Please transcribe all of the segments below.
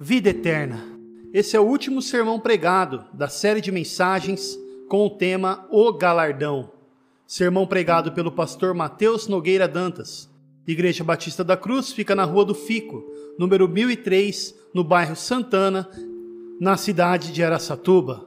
Vida eterna. Esse é o último sermão pregado da série de mensagens com o tema O Galardão. Sermão pregado pelo pastor Mateus Nogueira Dantas. Igreja Batista da Cruz fica na Rua do Fico, número 1003, no bairro Santana, na cidade de Aracatuba.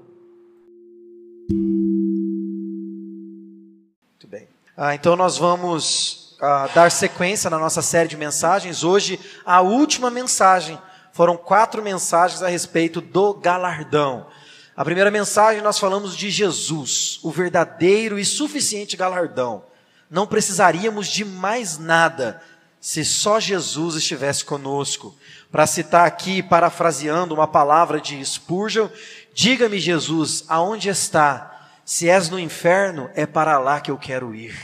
Muito bem. Ah, então nós vamos ah, dar sequência na nossa série de mensagens. Hoje, a última mensagem. Foram quatro mensagens a respeito do galardão. A primeira mensagem nós falamos de Jesus, o verdadeiro e suficiente galardão. Não precisaríamos de mais nada se só Jesus estivesse conosco. Para citar aqui, parafraseando uma palavra de Spurgeon, diga-me Jesus, aonde está? Se és no inferno, é para lá que eu quero ir.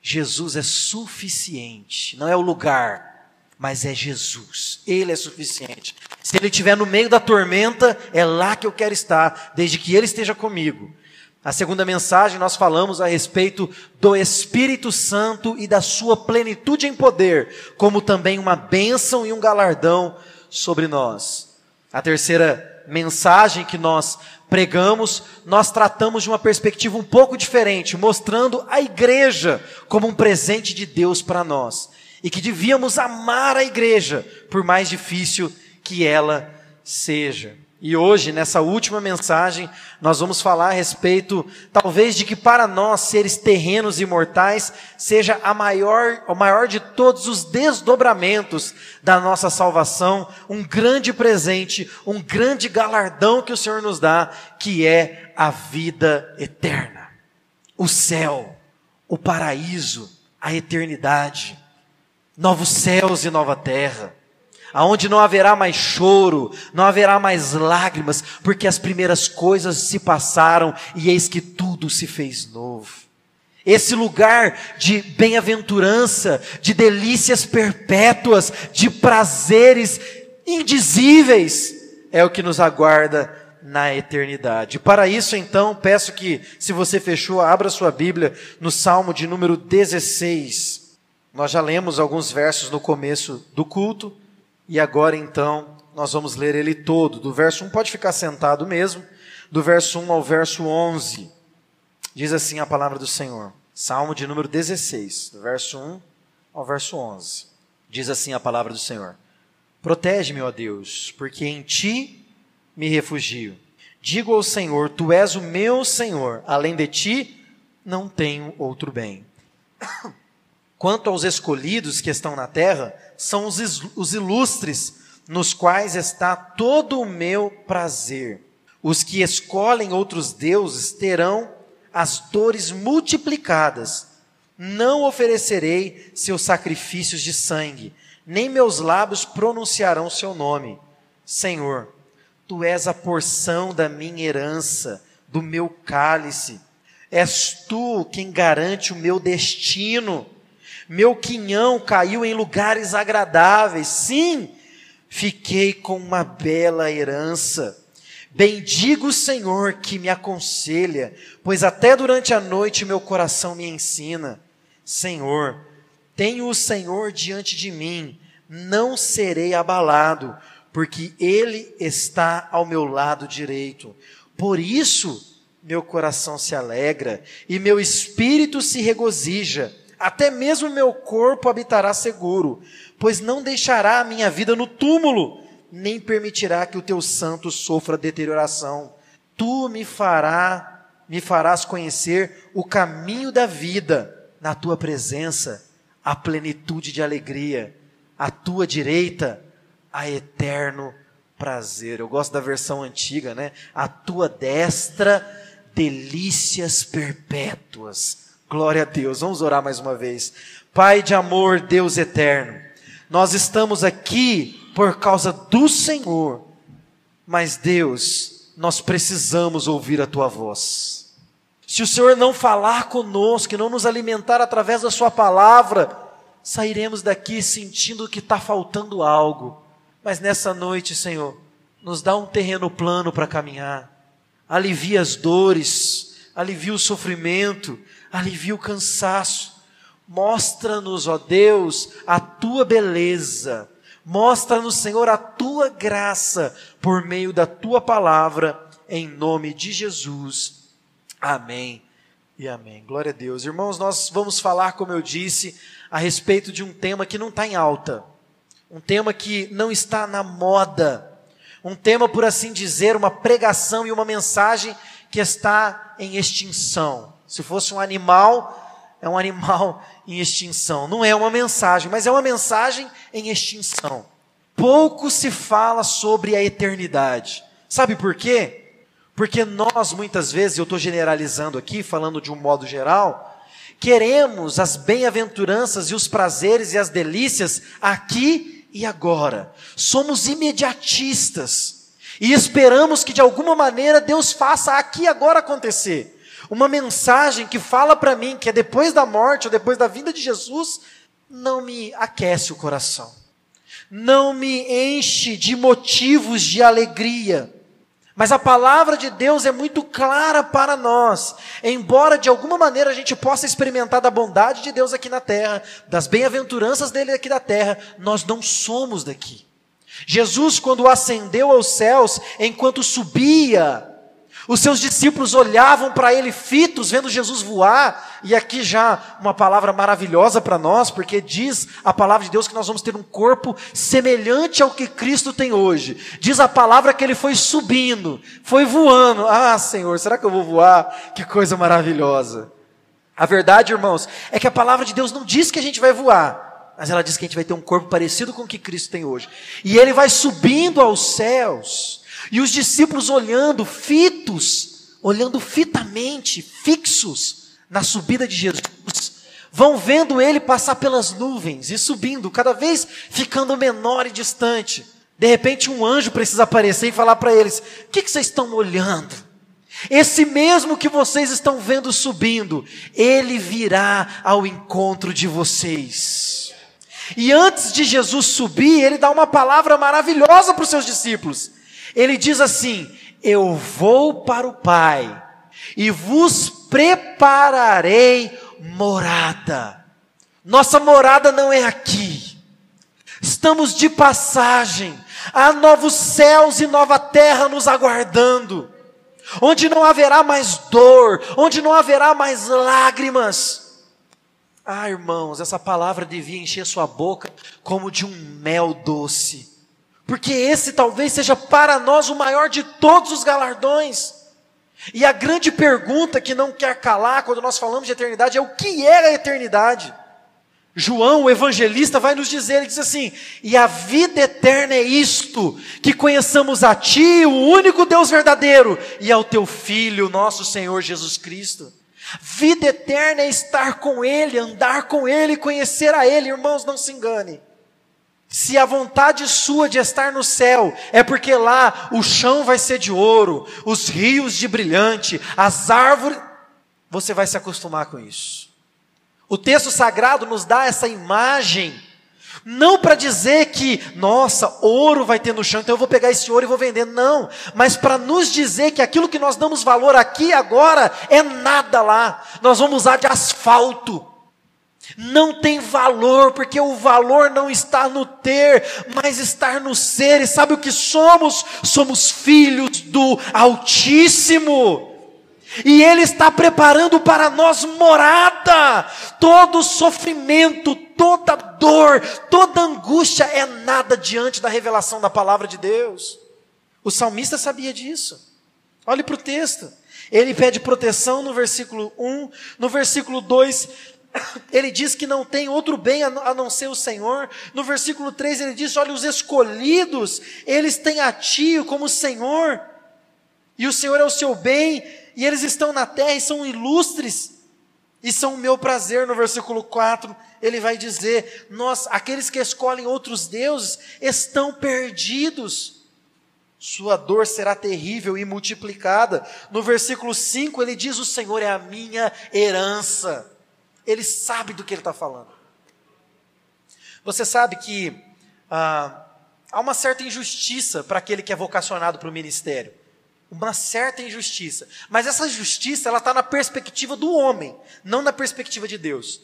Jesus é suficiente, não é o lugar, mas é Jesus. Ele é suficiente. Se ele estiver no meio da tormenta, é lá que eu quero estar, desde que ele esteja comigo. A segunda mensagem nós falamos a respeito do Espírito Santo e da sua plenitude em poder, como também uma bênção e um galardão sobre nós. A terceira mensagem que nós pregamos, nós tratamos de uma perspectiva um pouco diferente, mostrando a igreja como um presente de Deus para nós e que devíamos amar a igreja, por mais difícil que ela seja. E hoje, nessa última mensagem, nós vamos falar a respeito, talvez, de que para nós, seres terrenos e mortais, seja a maior, o maior de todos os desdobramentos da nossa salvação, um grande presente, um grande galardão que o Senhor nos dá, que é a vida eterna. O céu, o paraíso, a eternidade novos céus e nova terra, aonde não haverá mais choro, não haverá mais lágrimas, porque as primeiras coisas se passaram e eis que tudo se fez novo. Esse lugar de bem-aventurança, de delícias perpétuas, de prazeres indizíveis, é o que nos aguarda na eternidade. Para isso, então, peço que, se você fechou, abra sua Bíblia no Salmo de número 16. Nós já lemos alguns versos no começo do culto e agora então nós vamos ler ele todo. Do verso 1, pode ficar sentado mesmo, do verso 1 ao verso 11. Diz assim a palavra do Senhor. Salmo de número 16, do verso 1 ao verso 11. Diz assim a palavra do Senhor: Protege-me, ó Deus, porque em ti me refugio. Digo ao Senhor: Tu és o meu Senhor, além de ti não tenho outro bem. Quanto aos escolhidos que estão na terra, são os, ilustres, nos quais está todo o meu prazer. Os que escolhem outros deuses terão as dores multiplicadas. Não oferecerei seus sacrifícios de sangue, nem meus lábios pronunciarão seu nome. Senhor, tu és a porção da minha herança, do meu cálice. És tu quem garante o meu destino meu quinhão caiu em lugares agradáveis. Sim, fiquei com uma bela herança. Bendigo o Senhor que me aconselha, pois até durante a noite meu coração me ensina. Senhor, tenho o Senhor diante de mim, não serei abalado, porque Ele está ao meu lado direito. Por isso, meu coração se alegra e meu espírito se regozija até mesmo meu corpo habitará seguro, pois não deixará a minha vida no túmulo, nem permitirá que o teu santo sofra deterioração. Tu me fará, me farás conhecer o caminho da vida na tua presença, a plenitude de alegria, à tua direita, a eterno prazer. Eu gosto da versão antiga, né? A tua destra, delícias perpétuas Glória a Deus. Vamos orar mais uma vez. Pai de amor, Deus eterno, nós estamos aqui por causa do Senhor, mas Deus, nós precisamos ouvir a tua voz. Se o Senhor não falar conosco, não nos alimentar através da Sua palavra, sairemos daqui sentindo que está faltando algo. Mas nessa noite, Senhor, nos dá um terreno plano para caminhar, alivia as dores, alivia o sofrimento, alivia o cansaço. Mostra-nos, ó Deus, a tua beleza. Mostra-nos, Senhor, a tua graça por meio da tua palavra, em nome de Jesus. Amém e amém. Glória a Deus. Irmãos, nós vamos falar, como eu disse, a respeito de um tema que não está em alta, um tema que não está na moda, um tema, por assim dizer, uma pregação e uma mensagem que está em extinção. Se fosse um animal, é um animal em extinção. Não é uma mensagem, mas é uma mensagem em extinção. Pouco se fala sobre a eternidade. Sabe por quê? Porque nós, muitas vezes, eu estou generalizando aqui, falando de um modo geral, queremos as bem-aventuranças e os prazeres e as delícias aqui e agora. Somos imediatistas e esperamos que de alguma maneira Deus faça aqui e agora acontecer uma mensagem que fala para mim que é depois da morte ou depois da vinda de Jesus, não me aquece o coração, não me enche de motivos de alegria. Mas a palavra de Deus é muito clara para nós. Embora de alguma maneira a gente possa experimentar da bondade de Deus aqui na terra, das bem-aventuranças dele aqui na terra, nós não somos daqui. Jesus, quando ascendeu aos céus, enquanto subia, os seus discípulos olhavam para ele fitos, vendo Jesus voar, e aqui já uma palavra maravilhosa para nós, porque diz a palavra de Deus que nós vamos ter um corpo semelhante ao que Cristo tem hoje. Diz a palavra que ele foi subindo, foi voando. Ah, Senhor, será que eu vou voar? Que coisa maravilhosa. A verdade, irmãos, é que a palavra de Deus não diz que a gente vai voar, mas ela diz que a gente vai ter um corpo parecido com o que Cristo tem hoje. E ele vai subindo aos céus. E os discípulos olhando, fitos, olhando fitamente, fixos na subida de Jesus, vão vendo ele passar pelas nuvens e subindo, cada vez ficando menor e distante. De repente, um anjo precisa aparecer e falar para eles: O que, que vocês estão olhando? Esse mesmo que vocês estão vendo subindo, ele virá ao encontro de vocês. E antes de Jesus subir, ele dá uma palavra maravilhosa para os seus discípulos. Ele diz assim: Eu vou para o Pai e vos prepararei morada. Nossa morada não é aqui. Estamos de passagem. Há novos céus e nova terra nos aguardando. Onde não haverá mais dor, onde não haverá mais lágrimas. Ah, irmãos, essa palavra devia encher sua boca como de um mel doce porque esse talvez seja para nós o maior de todos os galardões. E a grande pergunta que não quer calar quando nós falamos de eternidade é o que é a eternidade? João, o evangelista, vai nos dizer, ele diz assim: e a vida eterna é isto, que conheçamos a Ti, o único Deus verdadeiro, e ao Teu Filho, nosso Senhor Jesus Cristo. Vida eterna é estar com Ele, andar com Ele, conhecer a Ele, irmãos, não se engane. Se a vontade sua de estar no céu é porque lá o chão vai ser de ouro, os rios de brilhante, as árvores, você vai se acostumar com isso. O texto sagrado nos dá essa imagem, não para dizer que, nossa, ouro vai ter no chão, então eu vou pegar esse ouro e vou vender, não, mas para nos dizer que aquilo que nós damos valor aqui agora é nada lá, nós vamos usar de asfalto não tem valor, porque o valor não está no ter, mas está no ser. E sabe o que somos? Somos filhos do Altíssimo. E Ele está preparando para nós morada. Todo sofrimento, toda dor, toda angústia é nada diante da revelação da palavra de Deus. O salmista sabia disso. Olhe para o texto. Ele pede proteção no versículo 1, no versículo 2, ele diz que não tem outro bem a não ser o Senhor. No versículo 3 ele diz: Olha, os escolhidos, eles têm a Ti como Senhor, e o Senhor é o seu bem, e eles estão na terra e são ilustres, e são o meu prazer. No versículo 4 ele vai dizer: Nós, aqueles que escolhem outros deuses, estão perdidos. Sua dor será terrível e multiplicada. No versículo 5 ele diz: O Senhor é a minha herança. Ele sabe do que ele está falando. Você sabe que ah, há uma certa injustiça para aquele que é vocacionado para o ministério. Uma certa injustiça. Mas essa justiça ela está na perspectiva do homem, não na perspectiva de Deus.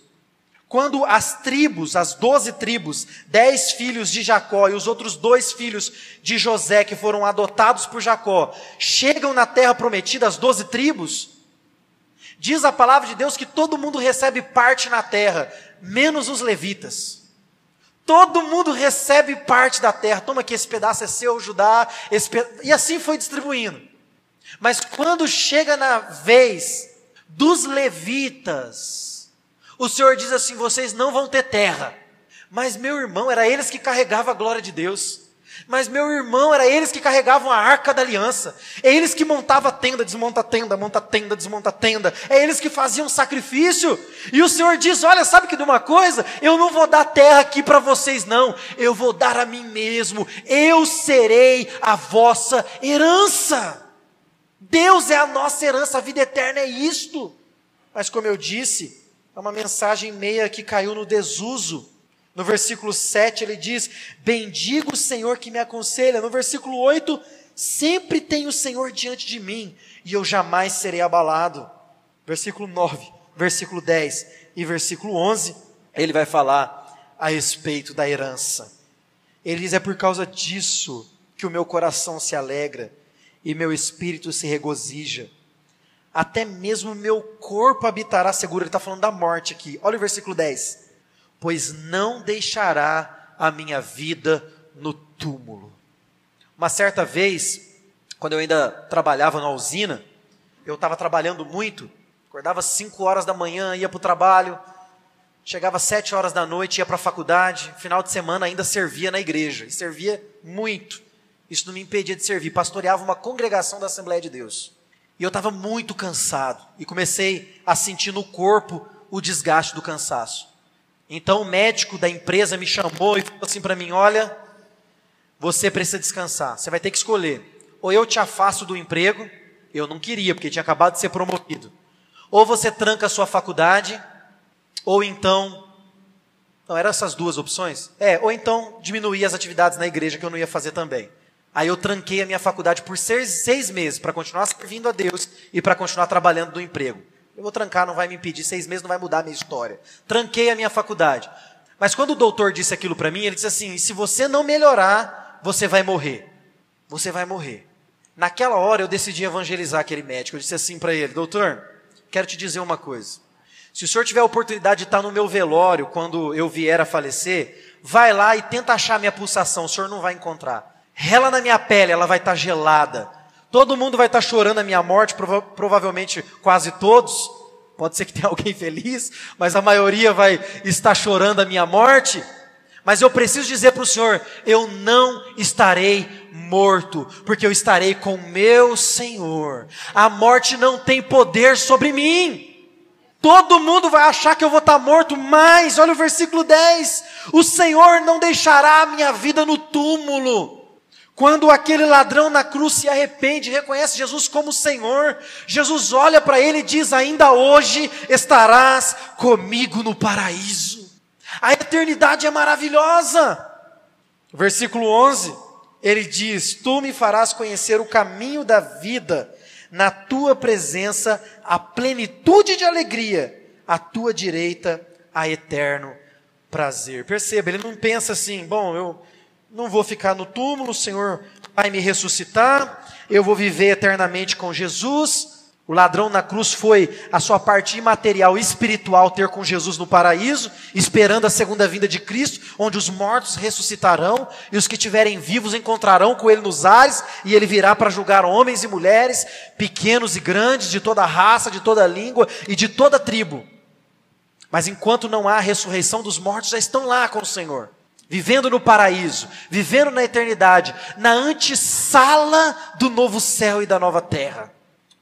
quando as tribos, as doze tribos, dez filhos de Jacó e os outros dois filhos de José, que foram adotados por Jacó, chegam na terra prometida, as doze tribos, diz a palavra de Deus que todo mundo recebe parte na terra, menos os levitas. Todo mundo recebe parte da terra. Toma aqui, esse pedaço é seu, Judá. E assim foi distribuindo. Mas quando chega na vez dos levitas, o Senhor diz assim: vocês não vão ter terra. Mas meu irmão, era eles que carregavam a glória de Deus. Mas meu irmão, era eles que carregavam a arca da aliança. É eles que montavam a tenda, desmonta a tenda, monta a tenda, desmonta a tenda. É eles que faziam sacrifício. E o Senhor diz: Olha, sabe que de uma coisa? Eu não vou dar terra aqui para vocês, não. Eu vou dar a mim mesmo. Eu serei a vossa herança. Deus é a nossa herança, a vida eterna é isto. Mas como eu disse, é uma mensagem meia que caiu no desuso. No versículo 7 ele diz: Bendigo o Senhor que me aconselha. No versículo 8, sempre tem o Senhor diante de mim e eu jamais serei abalado. Versículo 9, versículo 10 e versículo 11, ele vai falar a respeito da herança. Ele diz: É por causa disso que o meu coração se alegra e meu espírito se regozija. Até mesmo meu corpo habitará seguro. Ele está falando da morte aqui. Olha o versículo 10 pois não deixará a minha vida no túmulo. Uma certa vez, quando eu ainda trabalhava na usina, eu estava trabalhando muito, acordava 5 horas da manhã, ia para o trabalho, chegava às 7 horas da noite, ia para a faculdade, final de semana ainda servia na igreja, e servia muito. Isso não me impedia de servir, pastoreava uma congregação da Assembleia de Deus. E eu estava muito cansado, e comecei a sentir no corpo o desgaste do cansaço. Então o médico da empresa me chamou e falou assim para mim: Olha, você precisa descansar. Você vai ter que escolher. Ou eu te afasto do emprego, eu não queria, porque tinha acabado de ser promovido. Ou você tranca a sua faculdade, ou então. Não, eram essas duas opções? É, ou então diminuir as atividades na igreja que eu não ia fazer também. Aí eu tranquei a minha faculdade por seis, seis meses para continuar servindo a Deus e para continuar trabalhando no emprego. Eu vou trancar, não vai me impedir, seis meses não vai mudar a minha história. Tranquei a minha faculdade. Mas quando o doutor disse aquilo para mim, ele disse assim: se você não melhorar, você vai morrer. Você vai morrer. Naquela hora eu decidi evangelizar aquele médico. Eu disse assim para ele: doutor, quero te dizer uma coisa. Se o senhor tiver a oportunidade de estar no meu velório quando eu vier a falecer, vai lá e tenta achar minha pulsação, o senhor não vai encontrar. Rela na minha pele, ela vai estar gelada. Todo mundo vai estar chorando a minha morte, prova provavelmente quase todos. Pode ser que tenha alguém feliz, mas a maioria vai estar chorando a minha morte. Mas eu preciso dizer para o Senhor: eu não estarei morto, porque eu estarei com meu Senhor. A morte não tem poder sobre mim. Todo mundo vai achar que eu vou estar morto, mas, olha o versículo 10: o Senhor não deixará a minha vida no túmulo. Quando aquele ladrão na cruz se arrepende, reconhece Jesus como Senhor, Jesus olha para ele e diz: Ainda hoje estarás comigo no paraíso. A eternidade é maravilhosa. Versículo 11, ele diz: Tu me farás conhecer o caminho da vida, na tua presença a plenitude de alegria, à tua direita a eterno prazer. Perceba, ele não pensa assim, bom, eu não vou ficar no túmulo, o Senhor vai me ressuscitar, eu vou viver eternamente com Jesus. O ladrão na cruz foi a sua parte imaterial espiritual ter com Jesus no paraíso, esperando a segunda vinda de Cristo, onde os mortos ressuscitarão e os que tiverem vivos encontrarão com ele nos ares, e ele virá para julgar homens e mulheres, pequenos e grandes, de toda raça, de toda língua e de toda tribo. Mas enquanto não há ressurreição dos mortos, já estão lá com o Senhor vivendo no paraíso, vivendo na eternidade, na antessala do novo céu e da nova terra.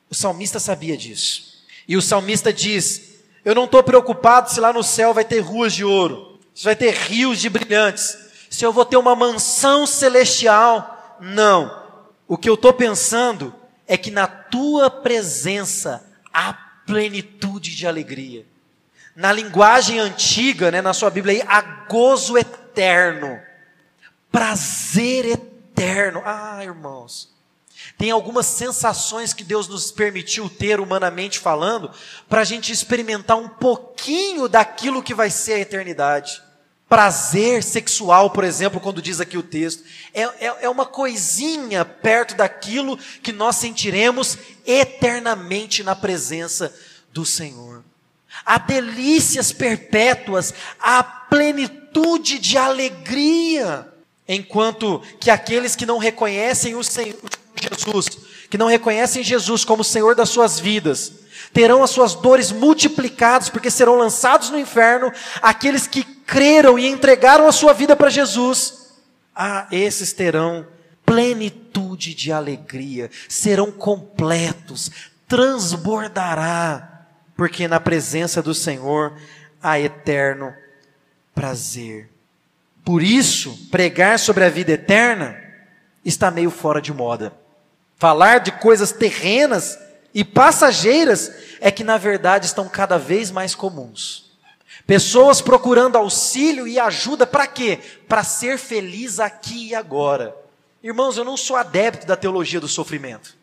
O salmista sabia disso. E o salmista diz: Eu não estou preocupado se lá no céu vai ter ruas de ouro, se vai ter rios de brilhantes, se eu vou ter uma mansão celestial. Não. O que eu estou pensando é que na tua presença há plenitude de alegria. Na linguagem antiga, né, na sua Bíblia aí, há gozo eterno, prazer eterno. Ah, irmãos, Tem algumas sensações que Deus nos permitiu ter humanamente falando, para a gente experimentar um pouquinho daquilo que vai ser a eternidade. Prazer sexual, por exemplo, quando diz aqui o texto, é, é, é uma coisinha perto daquilo que nós sentiremos eternamente na presença do Senhor. Há delícias perpétuas, há plenitude de alegria, enquanto que aqueles que não reconhecem o Senhor, Jesus, que não reconhecem Jesus como Senhor das suas vidas, terão as suas dores multiplicadas, porque serão lançados no inferno aqueles que creram e entregaram a sua vida para Jesus. Ah, esses terão plenitude de alegria, serão completos, transbordará, porque na presença do Senhor há eterno prazer. Por isso, pregar sobre a vida eterna está meio fora de moda. Falar de coisas terrenas e passageiras é que na verdade estão cada vez mais comuns. Pessoas procurando auxílio e ajuda para quê? Para ser feliz aqui e agora. Irmãos, eu não sou adepto da teologia do sofrimento.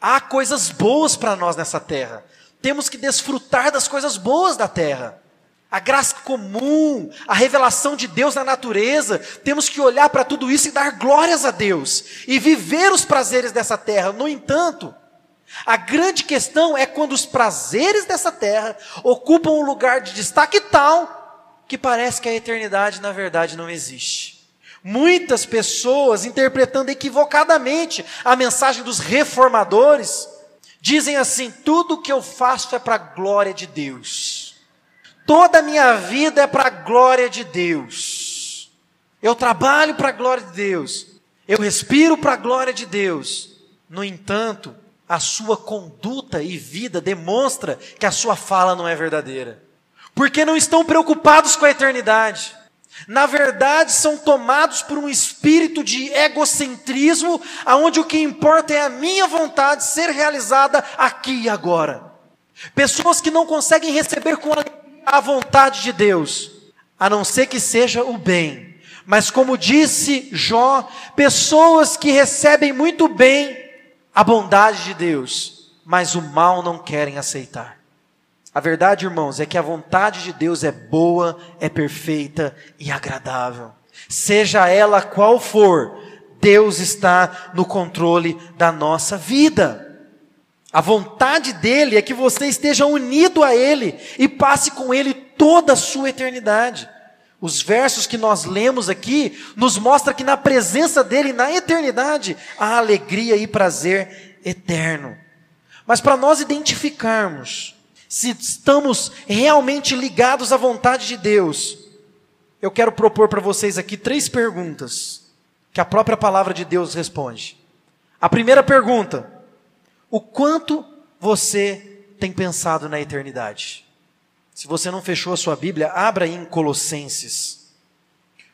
Há coisas boas para nós nessa terra. Temos que desfrutar das coisas boas da terra. A graça comum, a revelação de Deus na natureza, temos que olhar para tudo isso e dar glórias a Deus e viver os prazeres dessa terra. No entanto, a grande questão é quando os prazeres dessa terra ocupam um lugar de destaque tal que parece que a eternidade na verdade não existe. Muitas pessoas, interpretando equivocadamente a mensagem dos reformadores, dizem assim: tudo que eu faço é para a glória de Deus, toda a minha vida é para a glória de Deus, eu trabalho para a glória de Deus, eu respiro para a glória de Deus. No entanto, a sua conduta e vida demonstra que a sua fala não é verdadeira. Porque não estão preocupados com a eternidade. Na verdade, são tomados por um espírito de egocentrismo, aonde o que importa é a minha vontade ser realizada aqui e agora. Pessoas que não conseguem receber com a vontade de Deus, a não ser que seja o bem. Mas como disse Jó, pessoas que recebem muito bem a bondade de Deus, mas o mal não querem aceitar. A verdade, irmãos, é que a vontade de Deus é boa, é perfeita e agradável. Seja ela qual for, Deus está no controle da nossa vida. A vontade dele é que você esteja unido a ele e passe com ele toda a sua eternidade. Os versos que nós lemos aqui nos mostra que na presença dele, na eternidade, há alegria e prazer eterno. Mas para nós identificarmos se estamos realmente ligados à vontade de Deus, eu quero propor para vocês aqui três perguntas que a própria palavra de Deus responde. A primeira pergunta: o quanto você tem pensado na eternidade? Se você não fechou a sua Bíblia, abra em Colossenses.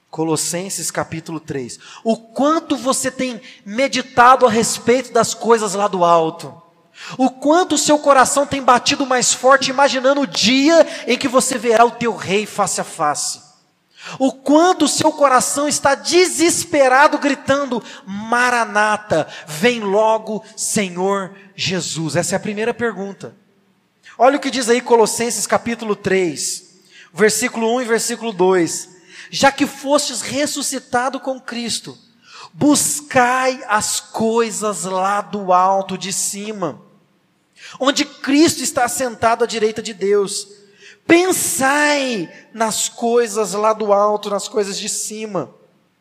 Colossenses capítulo 3. O quanto você tem meditado a respeito das coisas lá do alto. O quanto o seu coração tem batido mais forte imaginando o dia em que você verá o teu rei face a face. O quanto seu coração está desesperado gritando: Maranata, vem logo, Senhor Jesus. Essa é a primeira pergunta. Olha o que diz aí Colossenses capítulo 3, versículo 1 e versículo 2. Já que fostes ressuscitado com Cristo, buscai as coisas lá do alto de cima, onde Cristo está sentado à direita de Deus. Pensai nas coisas lá do alto, nas coisas de cima,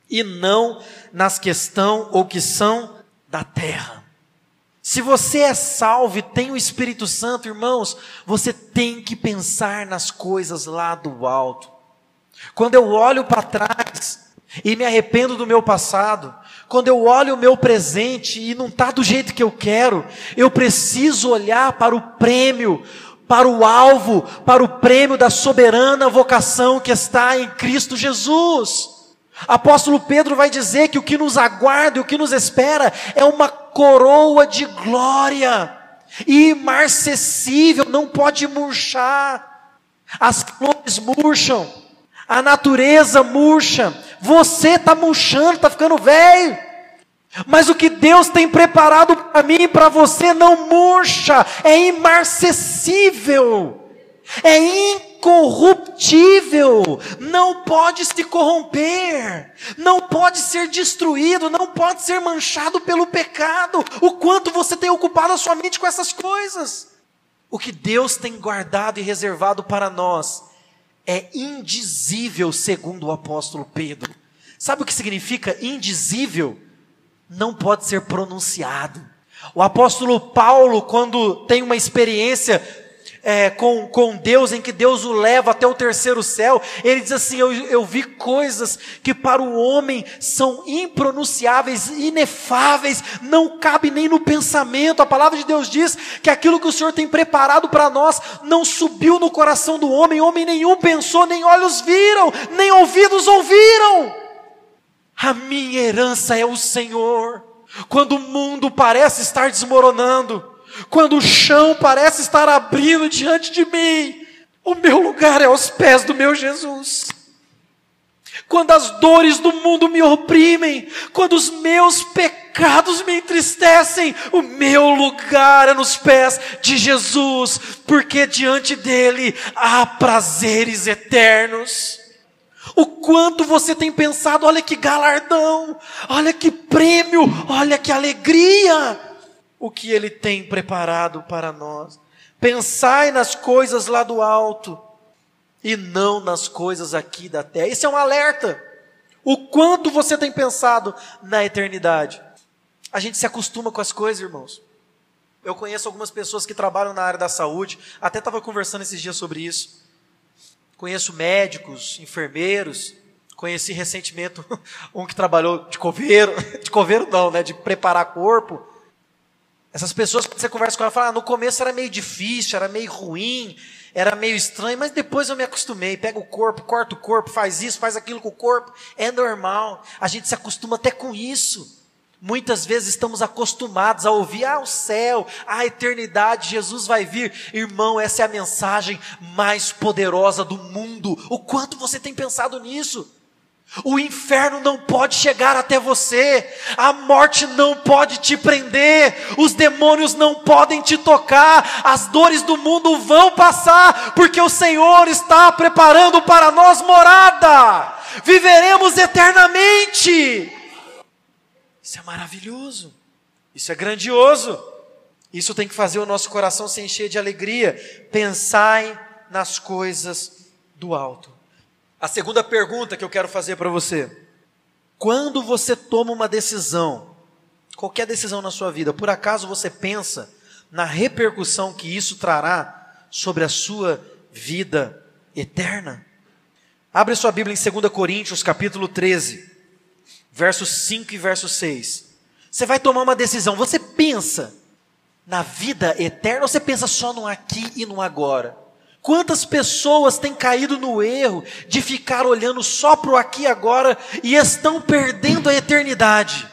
e não nas questão ou que são da terra. Se você é salvo e tem o Espírito Santo, irmãos, você tem que pensar nas coisas lá do alto. Quando eu olho para trás e me arrependo do meu passado, quando eu olho o meu presente e não está do jeito que eu quero, eu preciso olhar para o prêmio, para o alvo, para o prêmio da soberana vocação que está em Cristo Jesus. Apóstolo Pedro vai dizer que o que nos aguarda e o que nos espera é uma coroa de glória, imarcessível, não pode murchar. As flores murcham, a natureza murcha, você está murchando, está ficando velho. Mas o que Deus tem preparado para mim e para você não murcha, é imarcessível, é incorruptível, não pode se corromper, não pode ser destruído, não pode ser manchado pelo pecado. O quanto você tem ocupado a sua mente com essas coisas? O que Deus tem guardado e reservado para nós é indizível, segundo o apóstolo Pedro. Sabe o que significa indizível? Não pode ser pronunciado. O apóstolo Paulo, quando tem uma experiência é, com, com Deus, em que Deus o leva até o terceiro céu, ele diz assim: eu, eu vi coisas que para o homem são impronunciáveis, inefáveis, não cabe nem no pensamento. A palavra de Deus diz que aquilo que o Senhor tem preparado para nós não subiu no coração do homem, homem nenhum pensou, nem olhos viram, nem ouvidos ouviram. A minha herança é o Senhor. Quando o mundo parece estar desmoronando, quando o chão parece estar abrindo diante de mim, o meu lugar é aos pés do meu Jesus. Quando as dores do mundo me oprimem, quando os meus pecados me entristecem, o meu lugar é nos pés de Jesus, porque diante dele há prazeres eternos. O quanto você tem pensado, olha que galardão, olha que prêmio, olha que alegria o que Ele tem preparado para nós. Pensai nas coisas lá do alto e não nas coisas aqui da terra. Esse é um alerta. O quanto você tem pensado na eternidade. A gente se acostuma com as coisas, irmãos. Eu conheço algumas pessoas que trabalham na área da saúde, até estava conversando esses dias sobre isso. Conheço médicos, enfermeiros, conheci recentemente um que trabalhou de coveiro, de coveiro não, né, de preparar corpo. Essas pessoas, quando você conversa com ela, falam, ah, no começo era meio difícil, era meio ruim, era meio estranho, mas depois eu me acostumei. Pega o corpo, corta o corpo, faz isso, faz aquilo com o corpo. É normal. A gente se acostuma até com isso. Muitas vezes estamos acostumados a ouvir, ah, o céu, a eternidade, Jesus vai vir. Irmão, essa é a mensagem mais poderosa do mundo. O quanto você tem pensado nisso? O inferno não pode chegar até você, a morte não pode te prender, os demônios não podem te tocar, as dores do mundo vão passar, porque o Senhor está preparando para nós morada, viveremos eternamente. Isso é maravilhoso, isso é grandioso, isso tem que fazer o nosso coração se encher de alegria. Pensai nas coisas do alto. A segunda pergunta que eu quero fazer para você: quando você toma uma decisão, qualquer decisão na sua vida, por acaso você pensa na repercussão que isso trará sobre a sua vida eterna? Abre sua Bíblia em 2 Coríntios, capítulo 13, versos 5 e verso 6. Você vai tomar uma decisão, você pensa na vida eterna ou você pensa só no aqui e no agora? Quantas pessoas têm caído no erro de ficar olhando só para o aqui e agora e estão perdendo a eternidade?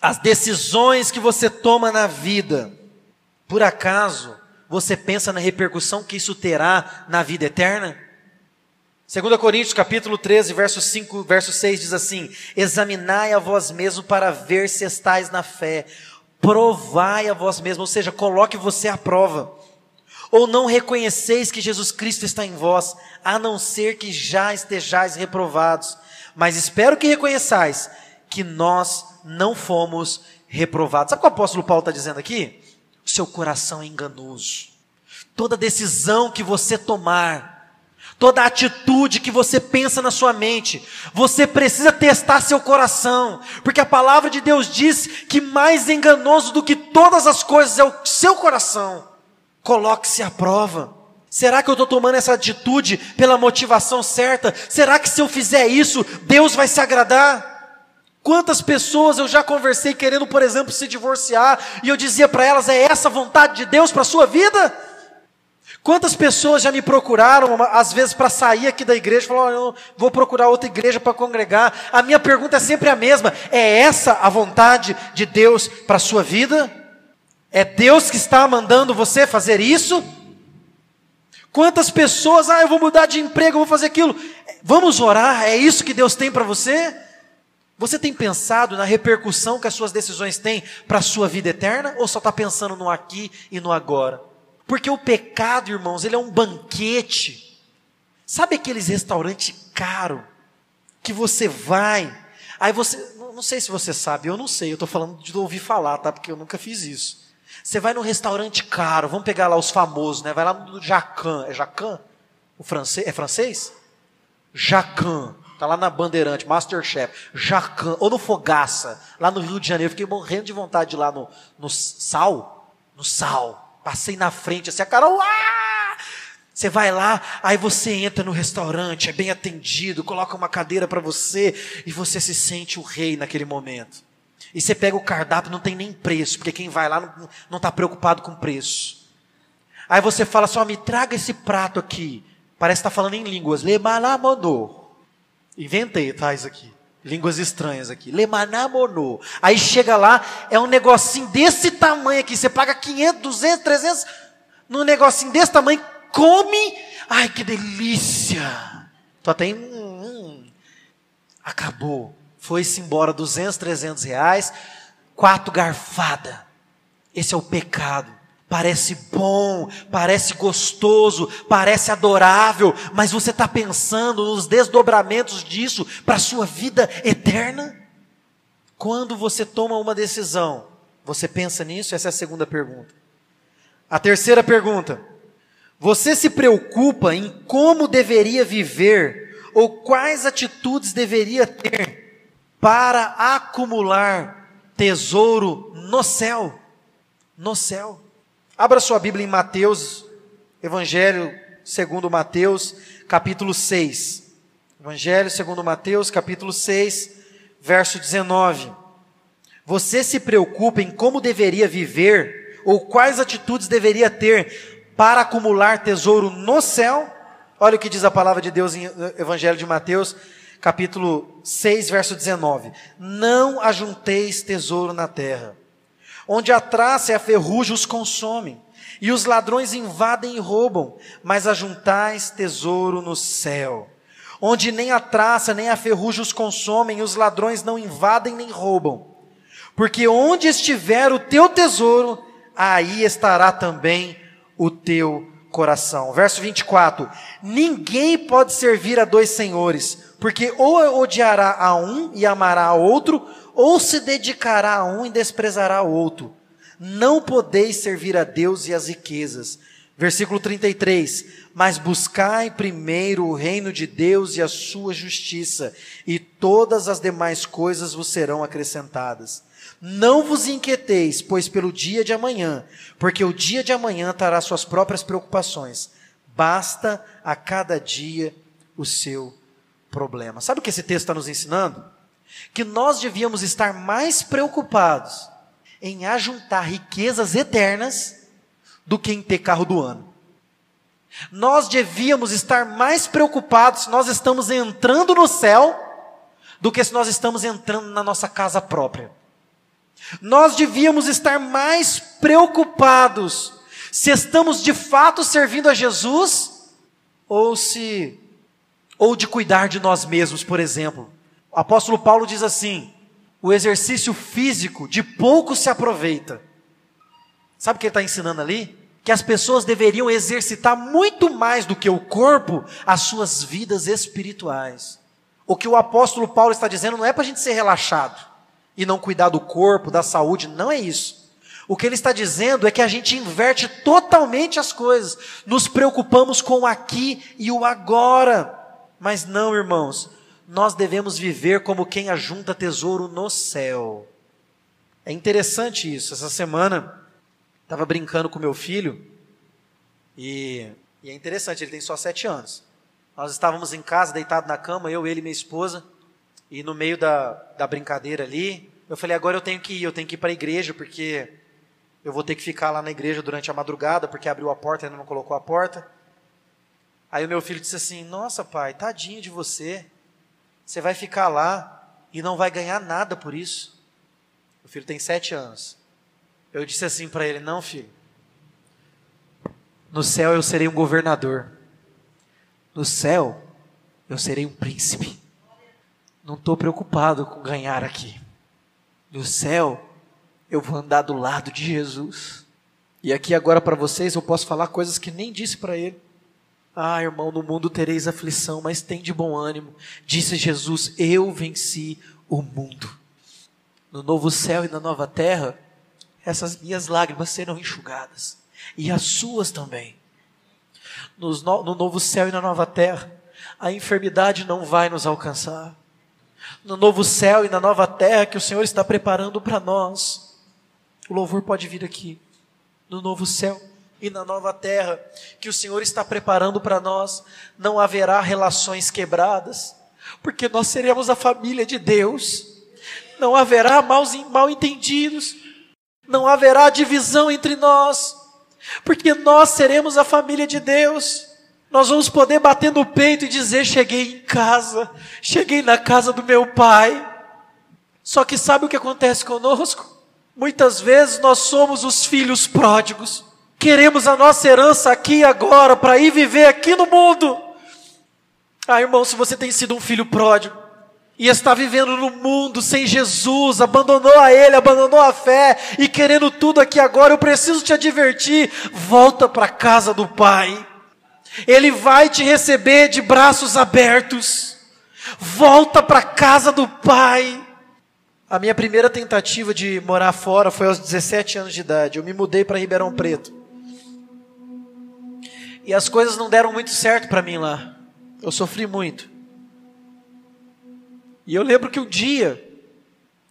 As decisões que você toma na vida, por acaso, você pensa na repercussão que isso terá na vida eterna? 2 Coríntios capítulo 13, verso 5, verso 6 diz assim: Examinai a vós mesmo para ver se estáis na fé, provai a vós mesmo, ou seja, coloque você à prova. Ou não reconheceis que Jesus Cristo está em vós, a não ser que já estejais reprovados. Mas espero que reconheçais que nós não fomos reprovados. Sabe o que o apóstolo Paulo está dizendo aqui? Seu coração é enganoso. Toda decisão que você tomar, toda atitude que você pensa na sua mente, você precisa testar seu coração, porque a palavra de Deus diz que mais enganoso do que todas as coisas é o seu coração. Coloque-se à prova. Será que eu estou tomando essa atitude pela motivação certa? Será que se eu fizer isso, Deus vai se agradar? Quantas pessoas eu já conversei querendo, por exemplo, se divorciar, e eu dizia para elas: é essa a vontade de Deus para a sua vida? Quantas pessoas já me procuraram, às vezes, para sair aqui da igreja, falaram: eu vou procurar outra igreja para congregar. A minha pergunta é sempre a mesma: é essa a vontade de Deus para a sua vida? É Deus que está mandando você fazer isso? Quantas pessoas, ah, eu vou mudar de emprego, eu vou fazer aquilo. Vamos orar, é isso que Deus tem para você? Você tem pensado na repercussão que as suas decisões têm para a sua vida eterna ou só está pensando no aqui e no agora? Porque o pecado, irmãos, ele é um banquete. Sabe aqueles restaurantes caros que você vai, aí você, não sei se você sabe, eu não sei, eu estou falando de ouvir falar, tá? Porque eu nunca fiz isso. Você vai num restaurante caro, vamos pegar lá os famosos, né? Vai lá no Jacan, é Jacan? O francês, é francês? Jacan. Tá lá na Bandeirante, Masterchef, Jacan, ou no Fogaça, lá no Rio de Janeiro. Fiquei morrendo de vontade de ir lá no, no Sal, no Sal. Passei na frente, assim, a cara, uá! Você vai lá, aí você entra no restaurante, é bem atendido, coloca uma cadeira para você e você se sente o rei naquele momento. E você pega o cardápio, não tem nem preço, porque quem vai lá não está preocupado com preço. Aí você fala só, me traga esse prato aqui. Parece que está falando em línguas. Lemalamono. Inventei, tá? Isso aqui. Línguas estranhas aqui. Lemanamono. Aí chega lá, é um negocinho desse tamanho aqui. Você paga 500, 200, 300 num negocinho desse tamanho. Come. Ai, que delícia. Tô até. Hum, hum. Acabou. Foi-se embora 200, 300 reais. Quatro garfada. Esse é o pecado. Parece bom, parece gostoso, parece adorável, mas você está pensando nos desdobramentos disso para a sua vida eterna? Quando você toma uma decisão, você pensa nisso? Essa é a segunda pergunta. A terceira pergunta: você se preocupa em como deveria viver ou quais atitudes deveria ter para acumular tesouro no céu? No céu. Abra sua Bíblia em Mateus, Evangelho segundo Mateus, capítulo 6. Evangelho segundo Mateus, capítulo 6, verso 19. Você se preocupa em como deveria viver ou quais atitudes deveria ter para acumular tesouro no céu? Olha o que diz a palavra de Deus em Evangelho de Mateus, capítulo 6, verso 19. Não ajunteis tesouro na terra onde a traça e a ferrugem os consomem, e os ladrões invadem e roubam, mas ajuntais tesouro no céu, onde nem a traça nem a ferrugem os consomem, e os ladrões não invadem nem roubam. Porque onde estiver o teu tesouro, aí estará também o teu coração. Verso 24: Ninguém pode servir a dois senhores, porque ou odiará a um e amará a outro, ou se dedicará a um e desprezará o outro. Não podeis servir a Deus e as riquezas. Versículo 33: Mas buscai primeiro o reino de Deus e a sua justiça, e todas as demais coisas vos serão acrescentadas. Não vos inquieteis, pois pelo dia de amanhã, porque o dia de amanhã trará suas próprias preocupações. Basta a cada dia o seu problema. Sabe o que esse texto está nos ensinando? Que nós devíamos estar mais preocupados em ajuntar riquezas eternas do que em ter carro do ano. Nós devíamos estar mais preocupados se nós estamos entrando no céu do que se nós estamos entrando na nossa casa própria. Nós devíamos estar mais preocupados se estamos de fato servindo a Jesus ou se ou de cuidar de nós mesmos, por exemplo. O apóstolo Paulo diz assim: o exercício físico de pouco se aproveita. Sabe o que ele está ensinando ali? Que as pessoas deveriam exercitar muito mais do que o corpo as suas vidas espirituais. O que o apóstolo Paulo está dizendo não é para a gente ser relaxado e não cuidar do corpo, da saúde, não é isso. O que ele está dizendo é que a gente inverte totalmente as coisas, nos preocupamos com o aqui e o agora. Mas não, irmãos, nós devemos viver como quem ajunta tesouro no céu. É interessante isso. Essa semana, estava brincando com meu filho, e, e, é interessante, ele tem só sete anos. Nós estávamos em casa, deitado na cama, eu, ele e minha esposa, e no meio da, da brincadeira ali, eu falei, agora eu tenho que ir, eu tenho que ir para a igreja, porque eu vou ter que ficar lá na igreja durante a madrugada, porque abriu a porta e ainda não colocou a porta. Aí o meu filho disse assim, nossa pai, tadinho de você, você vai ficar lá e não vai ganhar nada por isso. O filho tem sete anos. Eu disse assim para ele: Não, filho. No céu eu serei um governador. No céu eu serei um príncipe. não estou preocupado com ganhar aqui. No céu, eu vou andar do lado de Jesus. E aqui agora para vocês eu posso falar coisas que nem disse para ele. Ah, irmão, no mundo tereis aflição, mas tem de bom ânimo. Disse Jesus: Eu venci o mundo. No novo céu e na nova terra, essas minhas lágrimas serão enxugadas, e as suas também. No, no novo céu e na nova terra, a enfermidade não vai nos alcançar. No novo céu e na nova terra que o Senhor está preparando para nós, o louvor pode vir aqui. No novo céu e na nova terra que o Senhor está preparando para nós, não haverá relações quebradas, porque nós seremos a família de Deus. Não haverá maus, mal entendidos, não haverá divisão entre nós, porque nós seremos a família de Deus. Nós vamos poder bater no peito e dizer: cheguei em casa, cheguei na casa do meu pai. Só que sabe o que acontece conosco? Muitas vezes nós somos os filhos pródigos. Queremos a nossa herança aqui e agora para ir viver aqui no mundo. Ah, irmão, se você tem sido um filho pródigo e está vivendo no mundo sem Jesus, abandonou a Ele, abandonou a fé e querendo tudo aqui agora, eu preciso te advertir: volta para a casa do Pai. Ele vai te receber de braços abertos. Volta para a casa do Pai. A minha primeira tentativa de morar fora foi aos 17 anos de idade. Eu me mudei para Ribeirão Preto. E as coisas não deram muito certo para mim lá. Eu sofri muito. E eu lembro que um dia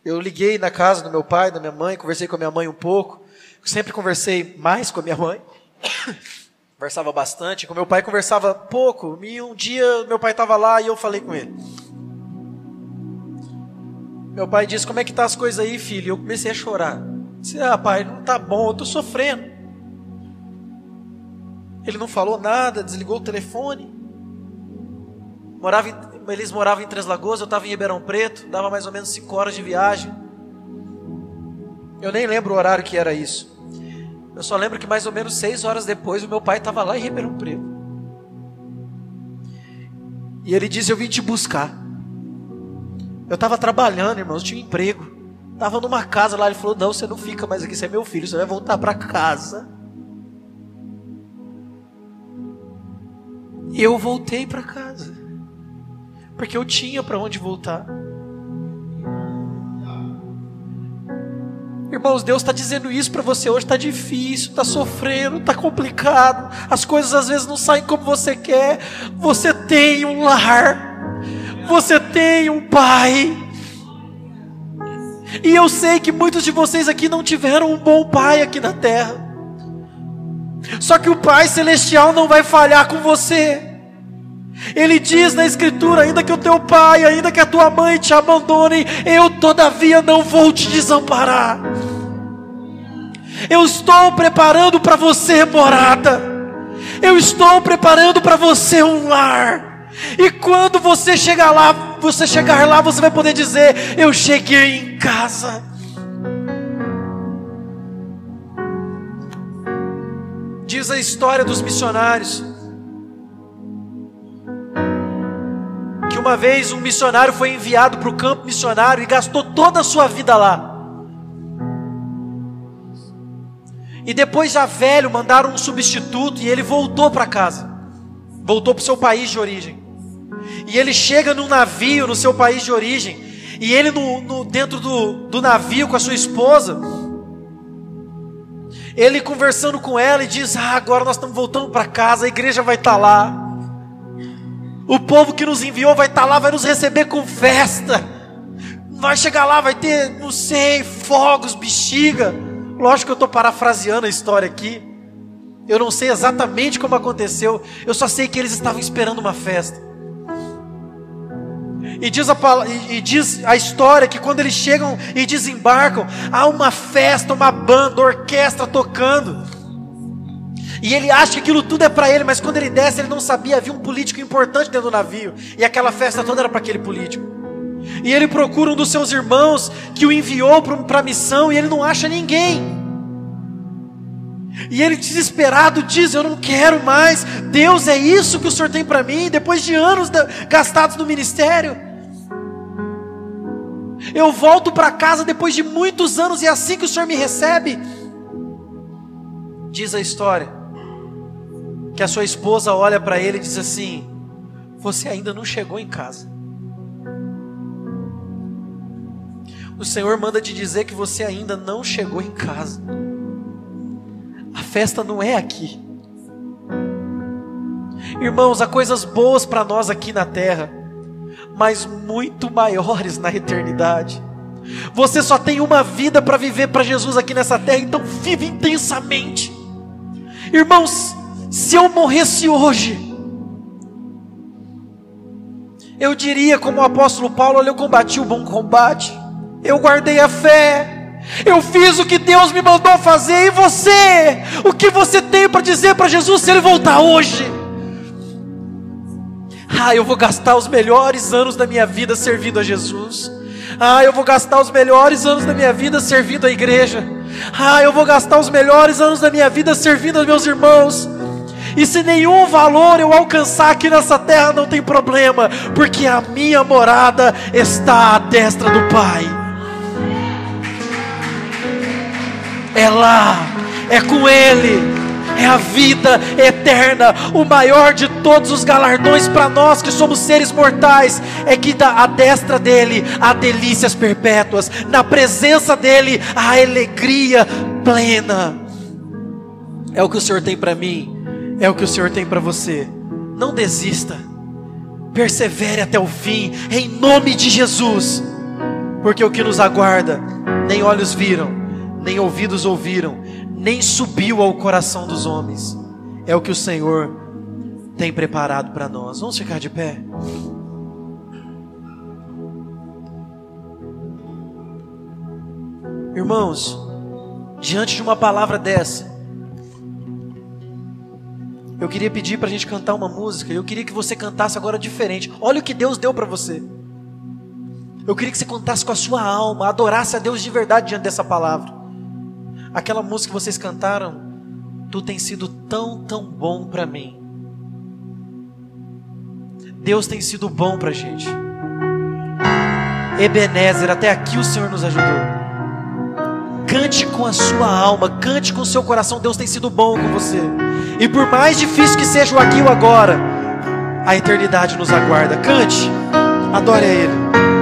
eu liguei na casa do meu pai, da minha mãe, conversei com a minha mãe um pouco. Eu sempre conversei mais com a minha mãe. conversava bastante. Com meu pai conversava pouco. E um dia meu pai estava lá e eu falei com ele. Meu pai disse: Como é que tá as coisas aí, filho? E eu comecei a chorar. disse: Ah, pai, não tá bom, eu tô sofrendo. Ele não falou nada, desligou o telefone. Morava em, eles moravam em Três Lagoas, eu estava em Ribeirão Preto, dava mais ou menos cinco horas de viagem. Eu nem lembro o horário que era isso. Eu só lembro que mais ou menos seis horas depois o meu pai estava lá em Ribeirão Preto. E ele disse: Eu vim te buscar. Eu estava trabalhando, irmãos, tinha um emprego. Estava numa casa lá. Ele falou: Não, você não fica mais aqui, você é meu filho, você vai voltar para casa. E eu voltei para casa, porque eu tinha para onde voltar. Irmãos, Deus está dizendo isso para você hoje. Está difícil, está sofrendo, está complicado. As coisas às vezes não saem como você quer. Você tem um lar, você tem um pai. E eu sei que muitos de vocês aqui não tiveram um bom pai aqui na terra. Só que o Pai Celestial não vai falhar com você. Ele diz na Escritura: ainda que o teu pai, ainda que a tua mãe te abandonem, eu todavia não vou te desamparar. Eu estou preparando para você morada. Eu estou preparando para você um lar. E quando você chegar lá, você chegar lá, você vai poder dizer: Eu cheguei em casa. Diz a história dos missionários. Que uma vez um missionário foi enviado para o campo missionário e gastou toda a sua vida lá. E depois, já velho, mandaram um substituto e ele voltou para casa. Voltou para o seu país de origem. E ele chega num navio no seu país de origem. E ele no, no dentro do, do navio com a sua esposa ele conversando com ela e diz: Ah, agora nós estamos voltando para casa, a igreja vai estar tá lá. O povo que nos enviou vai estar tá lá, vai nos receber com festa. Vai chegar lá, vai ter, não sei, fogos, bexiga. Lógico que eu estou parafraseando a história aqui. Eu não sei exatamente como aconteceu. Eu só sei que eles estavam esperando uma festa. E diz, a, e diz a história que quando eles chegam e desembarcam, há uma festa, uma banda, orquestra tocando. E ele acha que aquilo tudo é para ele, mas quando ele desce, ele não sabia, havia um político importante dentro do navio. E aquela festa toda era para aquele político. E ele procura um dos seus irmãos que o enviou para a missão e ele não acha ninguém. E ele desesperado diz: Eu não quero mais. Deus é isso que o Senhor tem para mim, depois de anos gastados no ministério. Eu volto para casa depois de muitos anos e é assim que o Senhor me recebe. Diz a história que a sua esposa olha para ele e diz assim: Você ainda não chegou em casa. O Senhor manda te dizer que você ainda não chegou em casa. A festa não é aqui. Irmãos, há coisas boas para nós aqui na terra, mas muito maiores na eternidade. Você só tem uma vida para viver para Jesus aqui nessa terra, então vive intensamente. Irmãos, se eu morresse hoje, eu diria, como o apóstolo Paulo: Olha, eu combati o bom combate, eu guardei a fé, eu fiz o que Deus me mandou fazer, e você, o que você tem para dizer para Jesus se ele voltar hoje? Ah, eu vou gastar os melhores anos da minha vida servindo a Jesus. Ah, eu vou gastar os melhores anos da minha vida servindo a igreja. Ah, eu vou gastar os melhores anos da minha vida servindo aos meus irmãos. E se nenhum valor eu alcançar aqui nessa terra, não tem problema, porque a minha morada está à destra do Pai. É lá, é com Ele é a vida eterna. O maior de todos os galardões para nós que somos seres mortais é que da destra dele há delícias perpétuas, na presença dele há alegria plena. É o que o Senhor tem para mim, é o que o Senhor tem para você. Não desista, persevere até o fim, em nome de Jesus, porque o que nos aguarda, nem olhos viram, nem ouvidos ouviram, nem subiu ao coração dos homens. É o que o Senhor tem preparado para nós. Vamos ficar de pé. Irmãos, diante de uma palavra dessa, eu queria pedir para a gente cantar uma música. Eu queria que você cantasse agora diferente. Olha o que Deus deu para você. Eu queria que você cantasse com a sua alma, adorasse a Deus de verdade diante dessa palavra. Aquela música que vocês cantaram, tu tens sido tão, tão bom para mim. Deus tem sido bom para gente. Ebenezer, até aqui o Senhor nos ajudou. Cante com a sua alma, cante com o seu coração. Deus tem sido bom com você. E por mais difícil que seja o aqui e o agora, a eternidade nos aguarda. Cante, adore a Ele.